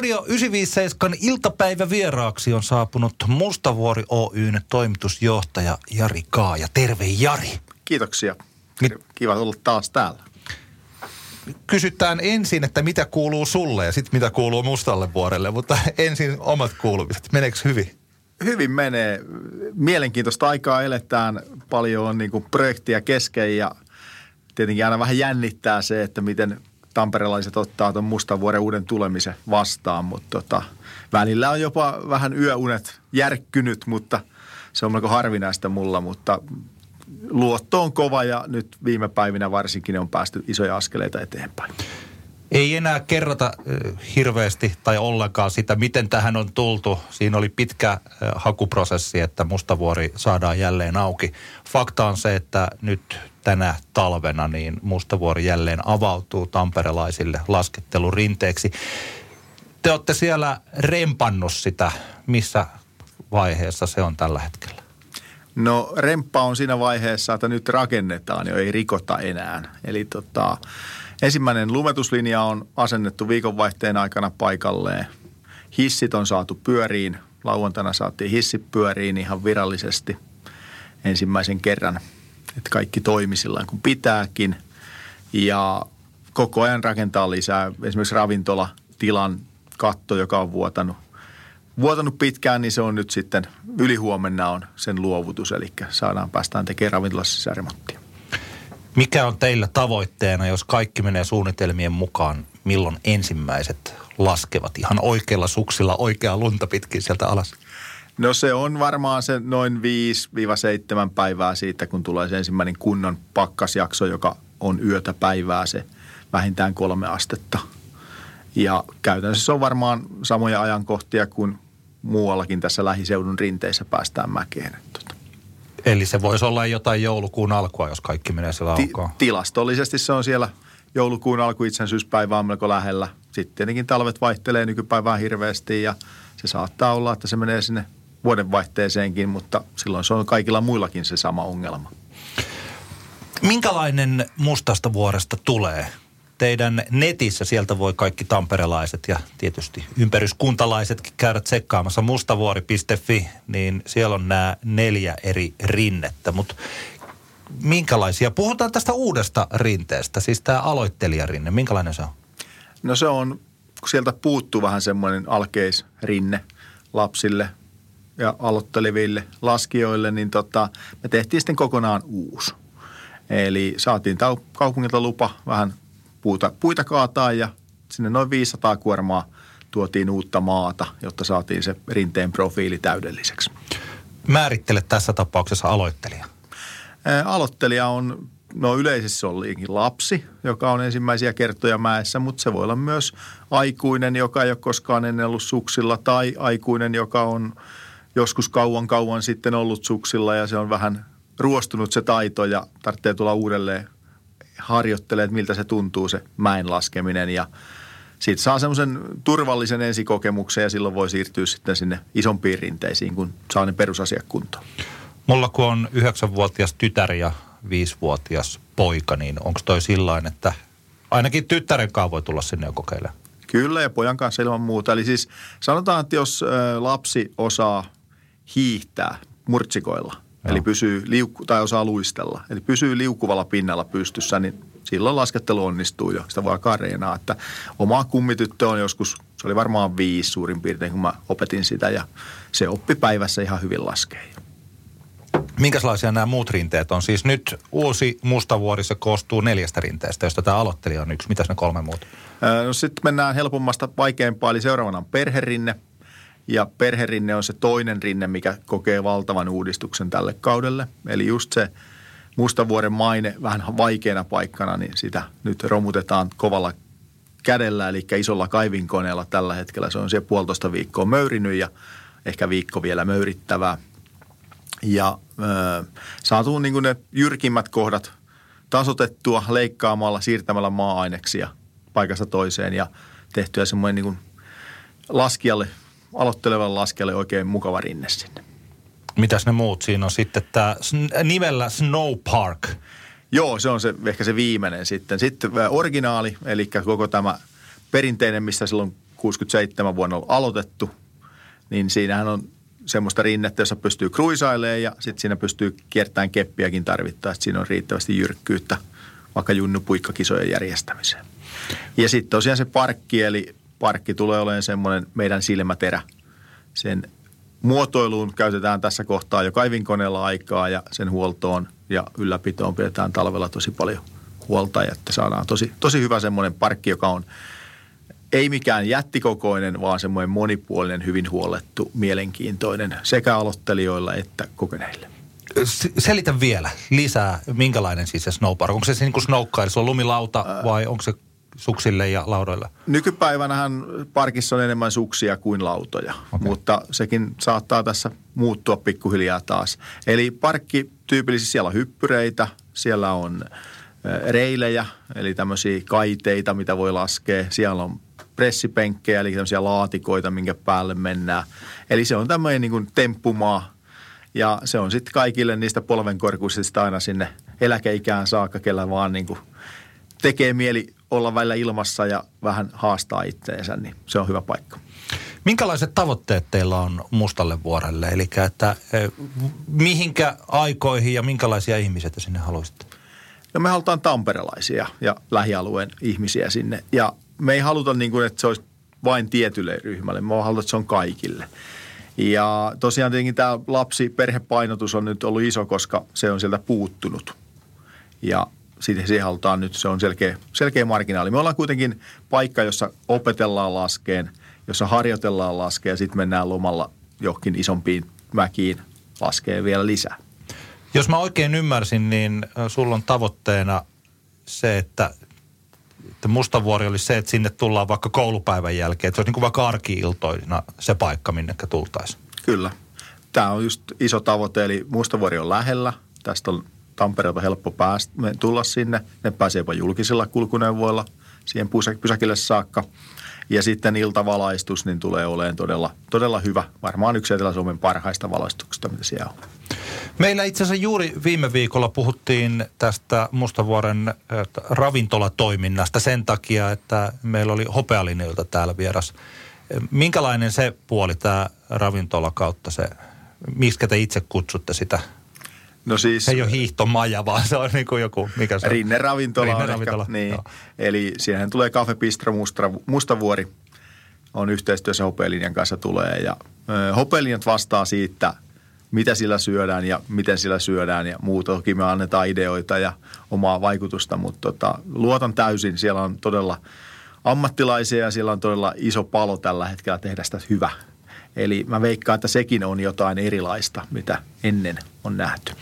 Radio 957 iltapäivä vieraaksi on saapunut Mustavuori Oyn toimitusjohtaja Jari Kaaja. Terve Jari. Kiitoksia. Kiva olla taas täällä. Kysytään ensin, että mitä kuuluu sulle ja sitten mitä kuuluu Mustalle vuorelle, mutta ensin omat kuulumiset. Meneekö hyvin? Hyvin menee. Mielenkiintoista aikaa eletään. Paljon on niin projektia kesken ja tietenkin aina vähän jännittää se, että miten tamperelaiset ottaa tuon Mustavuoren uuden tulemisen vastaan, mutta tota, välillä on jopa vähän yöunet järkkynyt, mutta se on melko harvinaista mulla, mutta luotto on kova ja nyt viime päivinä varsinkin on päästy isoja askeleita eteenpäin. Ei enää kerrota hirveästi tai ollenkaan sitä, miten tähän on tultu. Siinä oli pitkä hakuprosessi, että Mustavuori saadaan jälleen auki. Fakta on se, että nyt tänä talvena niin Mustavuori jälleen avautuu tamperelaisille laskettelurinteeksi. Te olette siellä rempannut sitä. Missä vaiheessa se on tällä hetkellä? No remppa on siinä vaiheessa, että nyt rakennetaan jo, ei rikota enää. Eli tota, ensimmäinen lumetuslinja on asennettu viikonvaihteen aikana paikalleen. Hissit on saatu pyöriin. Lauantaina saatiin hissit pyöriin ihan virallisesti ensimmäisen kerran. Että kaikki toimi sillä kuin pitääkin. Ja koko ajan rakentaa lisää. Esimerkiksi ravintolatilan katto, joka on vuotanut vuotanut pitkään, niin se on nyt sitten ylihuomenna on sen luovutus, eli saadaan päästään tekemään ravintolassa sisäremonttia. Mikä on teillä tavoitteena, jos kaikki menee suunnitelmien mukaan, milloin ensimmäiset laskevat ihan oikeilla suksilla oikeaa lunta pitkin sieltä alas? No se on varmaan se noin 5-7 päivää siitä, kun tulee se ensimmäinen kunnon pakkasjakso, joka on yötä päivää se vähintään kolme astetta. Ja käytännössä se on varmaan samoja ajankohtia kuin muuallakin tässä lähiseudun rinteissä päästään mäkeen. Tota. Eli se voisi olla jotain joulukuun alkua, jos kaikki menee siellä Ti- Tilastollisesti se on siellä joulukuun alku itsensyyspäivä on melko lähellä. Sitten tietenkin talvet vaihtelee nykypäivään hirveästi ja se saattaa olla, että se menee sinne vuodenvaihteeseenkin, mutta silloin se on kaikilla muillakin se sama ongelma. Minkälainen mustasta vuoresta tulee? teidän netissä, sieltä voi kaikki tamperelaiset ja tietysti ympäryskuntalaisetkin käydä tsekkaamassa mustavuori.fi, niin siellä on nämä neljä eri rinnettä, mutta minkälaisia? Puhutaan tästä uudesta rinteestä, siis tämä aloittelijarinne, minkälainen se on? No se on, kun sieltä puuttuu vähän semmoinen alkeisrinne lapsille ja aloitteleville laskijoille, niin tota, me tehtiin sitten kokonaan uusi. Eli saatiin kaupungilta lupa vähän puuta, puita kaataa ja sinne noin 500 kuormaa tuotiin uutta maata, jotta saatiin se rinteen profiili täydelliseksi. Määrittele tässä tapauksessa aloittelija. aloittelija on, no yleisesti olikin lapsi, joka on ensimmäisiä kertoja mäessä, mutta se voi olla myös aikuinen, joka ei ole koskaan ennen ollut suksilla, tai aikuinen, joka on joskus kauan kauan sitten ollut suksilla ja se on vähän ruostunut se taito ja tarvitsee tulla uudelleen harjoittelee, että miltä se tuntuu se mäen laskeminen ja siitä saa semmoisen turvallisen ensikokemuksen ja silloin voi siirtyä sitten sinne isompiin rinteisiin, kun saa ne perusasiat kuntoon. Mulla kun on yhdeksänvuotias tytär ja viisivuotias poika, niin onko toi sillain, että ainakin tyttären kanssa voi tulla sinne kokeilemaan? Kyllä ja pojan kanssa ilman muuta. Eli siis sanotaan, että jos lapsi osaa hiihtää murtsikoilla – Joo. Eli pysyy liukku, tai osaa luistella. Eli pysyy liukuvalla pinnalla pystyssä, niin silloin laskettelu onnistuu jo. Sitä voi kareenaa. Että oma kummityttö on joskus, se oli varmaan viisi suurin piirtein, kun mä opetin sitä. Ja se oppi päivässä ihan hyvin laskee. Minkälaisia nämä muut rinteet on? Siis nyt uusi mustavuori, se koostuu neljästä rinteestä, josta tämä aloittelija on yksi. Mitäs ne kolme muuta? No sitten mennään helpommasta vaikeampaa, eli seuraavana on perherinne – ja perherinne on se toinen rinne, mikä kokee valtavan uudistuksen tälle kaudelle. Eli just se Mustavuoren maine vähän vaikeana paikkana, niin sitä nyt romutetaan kovalla kädellä, eli isolla kaivinkoneella tällä hetkellä. Se on siellä puolitoista viikkoa möyrinyt ja ehkä viikko vielä möyrittävää. Ja äh, saatu niin ne jyrkimmät kohdat tasotettua leikkaamalla, siirtämällä maa-aineksia paikasta toiseen ja tehtyä semmoinen niin laskijalle aloittelevan laskelle oikein mukava rinne sinne. Mitäs ne muut siinä on sitten? Tämä nimellä Snow Park. Joo, se on se, ehkä se viimeinen sitten. Sitten originaali, eli koko tämä perinteinen, missä silloin 67 vuonna ollut aloitettu, niin siinähän on semmoista rinnettä, jossa pystyy kruisailemaan ja sitten siinä pystyy kiertämään keppiäkin tarvittaessa. Siinä on riittävästi jyrkkyyttä vaikka junnupuikkakisojen järjestämiseen. Ja sitten tosiaan se parkki, eli parkki tulee olemaan semmoinen meidän silmäterä. Sen muotoiluun käytetään tässä kohtaa jo kaivinkoneella aikaa ja sen huoltoon ja ylläpitoon pidetään talvella tosi paljon huolta, että saadaan tosi, tosi hyvä semmoinen parkki, joka on ei mikään jättikokoinen, vaan semmoinen monipuolinen, hyvin huolettu, mielenkiintoinen sekä aloittelijoilla että kokeneille. Selitä vielä lisää, minkälainen siis se snowpark. Onko se, niin kuin snowkaili, se on lumilauta vai onko se suksille ja laudoille? Nykypäivänähän parkissa on enemmän suksia kuin lautoja, okay. mutta sekin saattaa tässä muuttua pikkuhiljaa taas. Eli parkki tyypillisesti siellä on hyppyreitä, siellä on reilejä, eli tämmöisiä kaiteita, mitä voi laskea. Siellä on pressipenkkejä, eli tämmöisiä laatikoita, minkä päälle mennään. Eli se on tämmöinen niin kuin temppumaa, ja se on sitten kaikille niistä polvenkorkuisista aina sinne eläkeikään saakka, kellä vaan niin kuin tekee mieli olla välillä ilmassa ja vähän haastaa itseensä, niin se on hyvä paikka. Minkälaiset tavoitteet teillä on Mustalle vuorelle? Eli että eh, mihinkä aikoihin ja minkälaisia ihmisiä te sinne haluaisitte? No me halutaan tamperelaisia ja lähialueen ihmisiä sinne. Ja me ei haluta niin kuin, että se olisi vain tietylle ryhmälle. Me halutaan, että se on kaikille. Ja tosiaan tietenkin tämä lapsi-perhepainotus on nyt ollut iso, koska se on sieltä puuttunut. Ja sitten siihen halutaan nyt, se on selkeä, selkeä marginaali. Me ollaan kuitenkin paikka, jossa opetellaan laskeen, jossa harjoitellaan laskeen ja sitten mennään lomalla johonkin isompiin mäkiin laskeen vielä lisää. Jos mä oikein ymmärsin, niin sulla on tavoitteena se, että, että Mustavuori olisi se, että sinne tullaan vaikka koulupäivän jälkeen. Että se olisi niin kuin vaikka arkiiltoina se paikka, minne tultaisiin. Kyllä. Tämä on just iso tavoite, eli Mustavuori on lähellä. Tästä on Tampereelta helppo päästä, tulla sinne. Ne pääsee jopa julkisilla kulkuneuvoilla siihen pysäkille saakka. Ja sitten iltavalaistus niin tulee olemaan todella, todella hyvä. Varmaan yksi Etelä-Suomen parhaista valaistuksista, mitä siellä on. Meillä itse asiassa juuri viime viikolla puhuttiin tästä Mustavuoren ravintolatoiminnasta sen takia, että meillä oli hopealinjoilta täällä vieras. Minkälainen se puoli, tämä ravintola kautta se, miksi te itse kutsutte sitä No siis, se ei ole hiihtomaja, vaan se on niin kuin joku, mikä se on? Rinne-ravintola. Rinne-ravintola. Ehkä, niin. Eli siihen tulee Cafe Bistro Musta, Mustavuori on yhteistyössä Hopelinjan kanssa tulee. Ja Hopelinjat vastaa siitä, mitä sillä syödään ja miten sillä syödään ja muuta. Toki me annetaan ideoita ja omaa vaikutusta, mutta tota, luotan täysin. Siellä on todella ammattilaisia ja siellä on todella iso palo tällä hetkellä tehdä sitä hyvä. Eli mä veikkaan, että sekin on jotain erilaista, mitä ennen on nähty.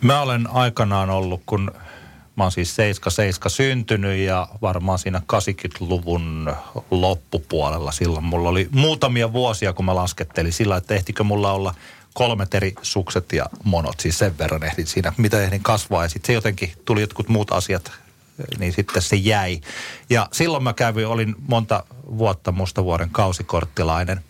Mä olen aikanaan ollut, kun mä oon siis 77 syntynyt ja varmaan siinä 80-luvun loppupuolella silloin mulla oli muutamia vuosia, kun mä laskettelin sillä, että ehtikö mulla olla kolmet eri sukset ja monot, siis sen verran ehdin siinä, mitä ehdin kasvaa ja sitten se jotenkin tuli jotkut muut asiat niin sitten se jäi. Ja silloin mä kävin, olin monta vuotta Mustavuoren kausikorttilainen.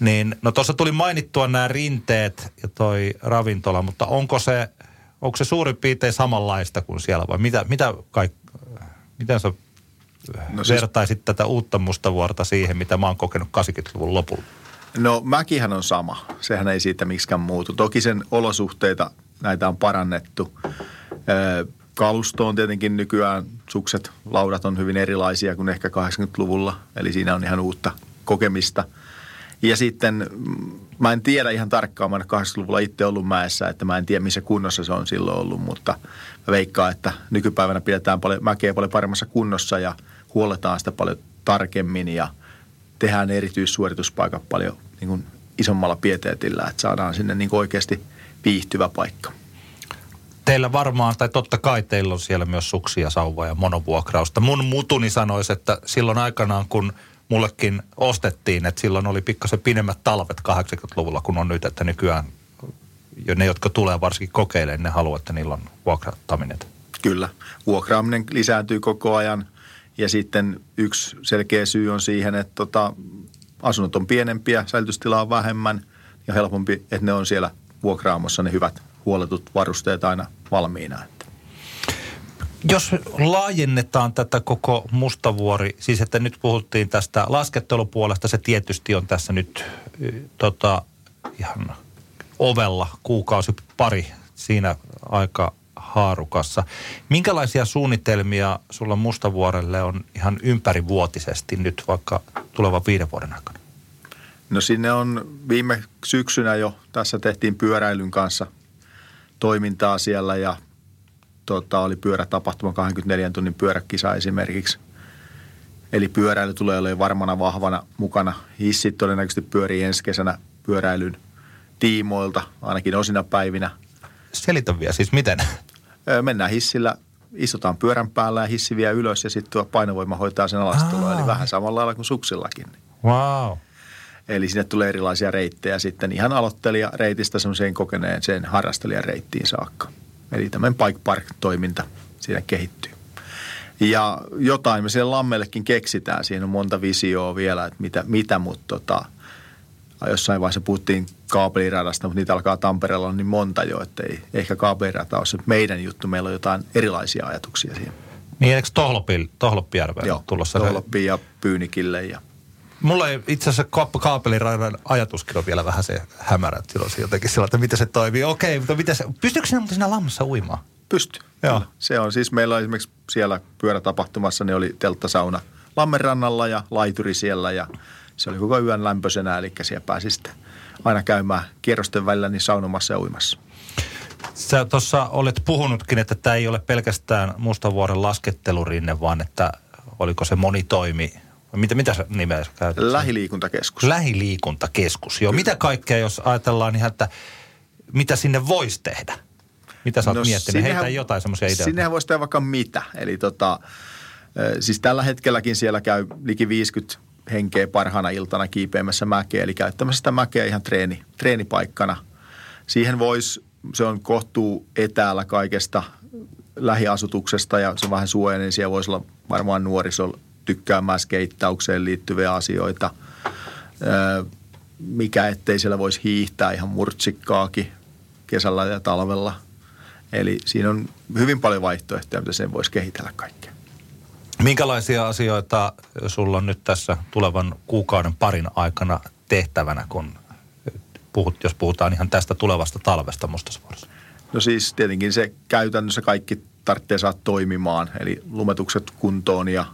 Niin, no tuossa tuli mainittua nämä rinteet ja toi ravintola, mutta onko se, onko se suurin piirtein samanlaista kuin siellä vai mitä, mitä kaik, miten sä no siis, vertaisit tätä uutta Mustavuorta siihen, mitä mä oon kokenut 80-luvun lopulla? No mäkihän on sama. Sehän ei siitä miksikään muutu. Toki sen olosuhteita näitä on parannettu. Kalusto on tietenkin nykyään, sukset, laudat on hyvin erilaisia kuin ehkä 80-luvulla. Eli siinä on ihan uutta kokemista – ja sitten mm, mä en tiedä ihan tarkkaan, mä 80-luvulla itse ollut mäessä, että mä en tiedä missä kunnossa se on silloin ollut, mutta mä veikkaan, että nykypäivänä pidetään paljon, mäkeä paljon paremmassa kunnossa ja huoletaan sitä paljon tarkemmin ja tehdään erityissuorituspaikat paljon niin kuin isommalla pieteetillä, että saadaan sinne niin oikeasti viihtyvä paikka. Teillä varmaan, tai totta kai teillä on siellä myös suksia, sauva ja monovuokrausta. Mun mutuni sanoisi, että silloin aikanaan, kun – mullekin ostettiin, että silloin oli pikkasen pidemmät talvet 80-luvulla, kun on nyt, että nykyään jo ne, jotka tulee varsinkin kokeilemaan, ne haluaa, että niillä on vuokrattaminen. Kyllä. Vuokraaminen lisääntyy koko ajan ja sitten yksi selkeä syy on siihen, että tota, asunnot on pienempiä, säilytystilaa on vähemmän ja helpompi, että ne on siellä vuokraamossa ne hyvät huoletut varusteet aina valmiina. Jos laajennetaan tätä koko Mustavuori, siis että nyt puhuttiin tästä laskettelupuolesta, se tietysti on tässä nyt tota, ihan ovella kuukausi pari siinä aika haarukassa. Minkälaisia suunnitelmia sulla Mustavuorelle on ihan ympärivuotisesti nyt vaikka tulevan viiden vuoden aikana? No sinne on viime syksynä jo, tässä tehtiin pyöräilyn kanssa toimintaa siellä ja tota, oli pyörätapahtuma 24 tunnin pyöräkisa esimerkiksi. Eli pyöräily tulee olemaan varmana vahvana mukana. Hissit todennäköisesti pyörii ensi kesänä pyöräilyn tiimoilta, ainakin osina päivinä. Selitä vielä, siis miten? Mennään hissillä, istutaan pyörän päällä ja hissi vie ylös ja sitten tuo painovoima hoitaa sen alastuloa. Eli vähän samalla lailla kuin suksillakin. Wow. Eli sinne tulee erilaisia reittejä sitten ihan aloittelija reitistä semmoiseen kokeneeseen harrastelijan reittiin saakka. Eli tämmöinen bike park-toiminta siinä kehittyy. Ja jotain me siellä Lammellekin keksitään. Siinä on monta visioa vielä, että mitä, mitä mutta tota, jossain vaiheessa puhuttiin kaapeliradasta, mutta niitä alkaa Tampereella olla niin monta jo, että ei ehkä kaapelirata ole se meidän juttu. Meillä on jotain erilaisia ajatuksia siinä. Niin, eikö Tohloppi, Tohloppijärveen Joo, tulossa? Tohloppi ja Pyynikille ja Mulla ei itse asiassa kaapeliradan ajatuskin on vielä vähän se hämärä, että silloin jotenkin sillä, että miten se toimii. Okei, mutta mitä se, pystyykö sinä siinä lammassa uimaan? Pysty. Joo. Se on siis, meillä on esimerkiksi siellä pyörätapahtumassa, niin oli telttasauna Lammenrannalla ja laituri siellä ja se oli koko yön lämpöisenä, eli siellä pääsi sitten aina käymään kierrosten välillä niin saunomassa ja uimassa. Sä tuossa olet puhunutkin, että tämä ei ole pelkästään Mustavuoren laskettelurinne, vaan että oliko se monitoimi mitä, mitä sä nimeä sä käytät? Lähiliikuntakeskus. Lähiliikuntakeskus, joo. Mitä kaikkea, jos ajatellaan ihan, että mitä sinne voisi tehdä? Mitä sä oot no, miettinyt? Heitä jotain semmoisia ideoita. Sinnehän voisi tehdä vaikka mitä. Eli tota, siis tällä hetkelläkin siellä käy liki 50 henkeä parhaana iltana kiipeämässä mäkeä, eli käyttämässä sitä mäkeä ihan treeni, treenipaikkana. Siihen voisi, se on kohtuu etäällä kaikesta lähiasutuksesta ja se on vähän suojainen, niin siellä voisi olla varmaan nuorisolla tykkäämään skeittaukseen liittyviä asioita. Mikä ettei siellä voisi hiihtää ihan murtsikkaakin kesällä ja talvella. Eli siinä on hyvin paljon vaihtoehtoja, mitä sen voisi kehitellä kaikkea. Minkälaisia asioita sulla on nyt tässä tulevan kuukauden parin aikana tehtävänä, kun puhut, jos puhutaan ihan tästä tulevasta talvesta Mustasvuorossa? No siis tietenkin se käytännössä kaikki tarvitsee saada toimimaan, eli lumetukset kuntoon ja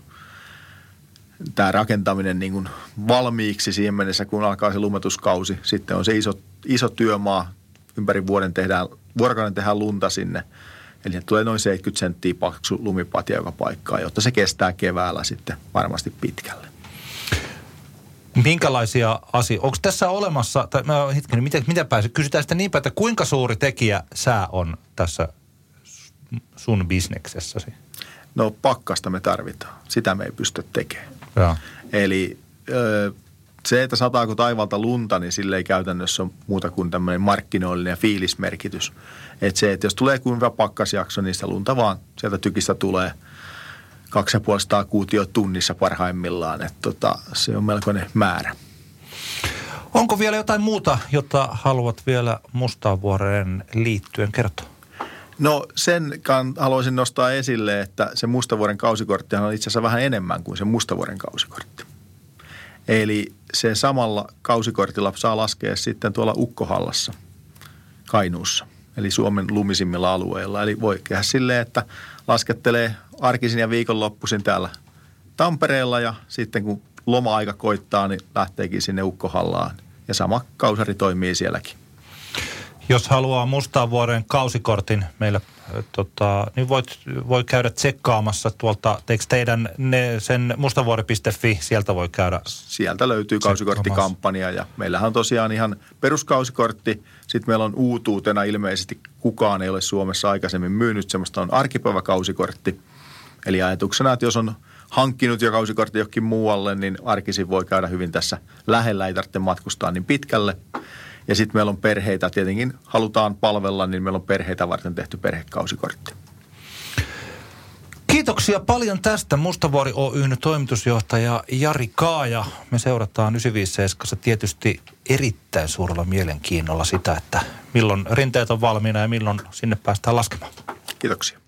tämä rakentaminen niin kuin valmiiksi siihen mennessä, kun alkaa se lumetuskausi. Sitten on se iso, iso työmaa, ympäri vuoden tehdään, vuorokauden tehdään lunta sinne. Eli tulee noin 70 senttiä paksu lumipatja joka paikkaan, jotta se kestää keväällä sitten varmasti pitkälle. Minkälaisia asioita? Onko tässä olemassa, tai mä hetken, miten, miten pääse? Kysytään sitä niinpä, että kuinka suuri tekijä sää on tässä sun bisneksessäsi? No pakkasta me tarvitaan. Sitä me ei pysty tekemään. Ja. Eli se, että sataako taivalta lunta, niin sille ei käytännössä ole muuta kuin tämmöinen markkinoillinen ja fiilismerkitys. Että se, että jos tulee kuinka pakkasjakso, niin sitä lunta vaan sieltä tykistä tulee 250 kuutio tunnissa parhaimmillaan. Että tota, se on melkoinen määrä. Onko vielä jotain muuta, jota haluat vielä Mustaavuoreen liittyen kertoa? No sen haluaisin nostaa esille, että se Mustavuoren kausikortti on itse asiassa vähän enemmän kuin se Mustavuoren kausikortti. Eli se samalla kausikortilla saa laskea sitten tuolla Ukkohallassa Kainuussa, eli Suomen lumisimmilla alueilla. Eli voi tehdä silleen, että laskettelee arkisin ja viikonloppuisin täällä Tampereella ja sitten kun loma-aika koittaa, niin lähteekin sinne Ukkohallaan. Ja sama kausari toimii sielläkin. Jos haluaa Mustaavuoren kausikortin meillä, tota, niin voit, voi käydä tsekkaamassa tuolta, teikö teidän ne, sen mustavuori.fi, sieltä voi käydä. Sieltä löytyy kausikorttikampanja ja meillähän on tosiaan ihan peruskausikortti. Sitten meillä on uutuutena ilmeisesti kukaan ei ole Suomessa aikaisemmin myynyt, semmoista on arkipäiväkausikortti. Eli ajatuksena, että jos on hankkinut jo kausikortti johonkin muualle, niin arkisin voi käydä hyvin tässä lähellä, ei tarvitse matkustaa niin pitkälle. Ja sitten meillä on perheitä, tietenkin halutaan palvella, niin meillä on perheitä varten tehty perhekausikortti. Kiitoksia paljon tästä Mustavuori Oyn toimitusjohtaja Jari Kaaja. Me seurataan 957 tietysti erittäin suurella mielenkiinnolla sitä, että milloin rinteet on valmiina ja milloin sinne päästään laskemaan. Kiitoksia.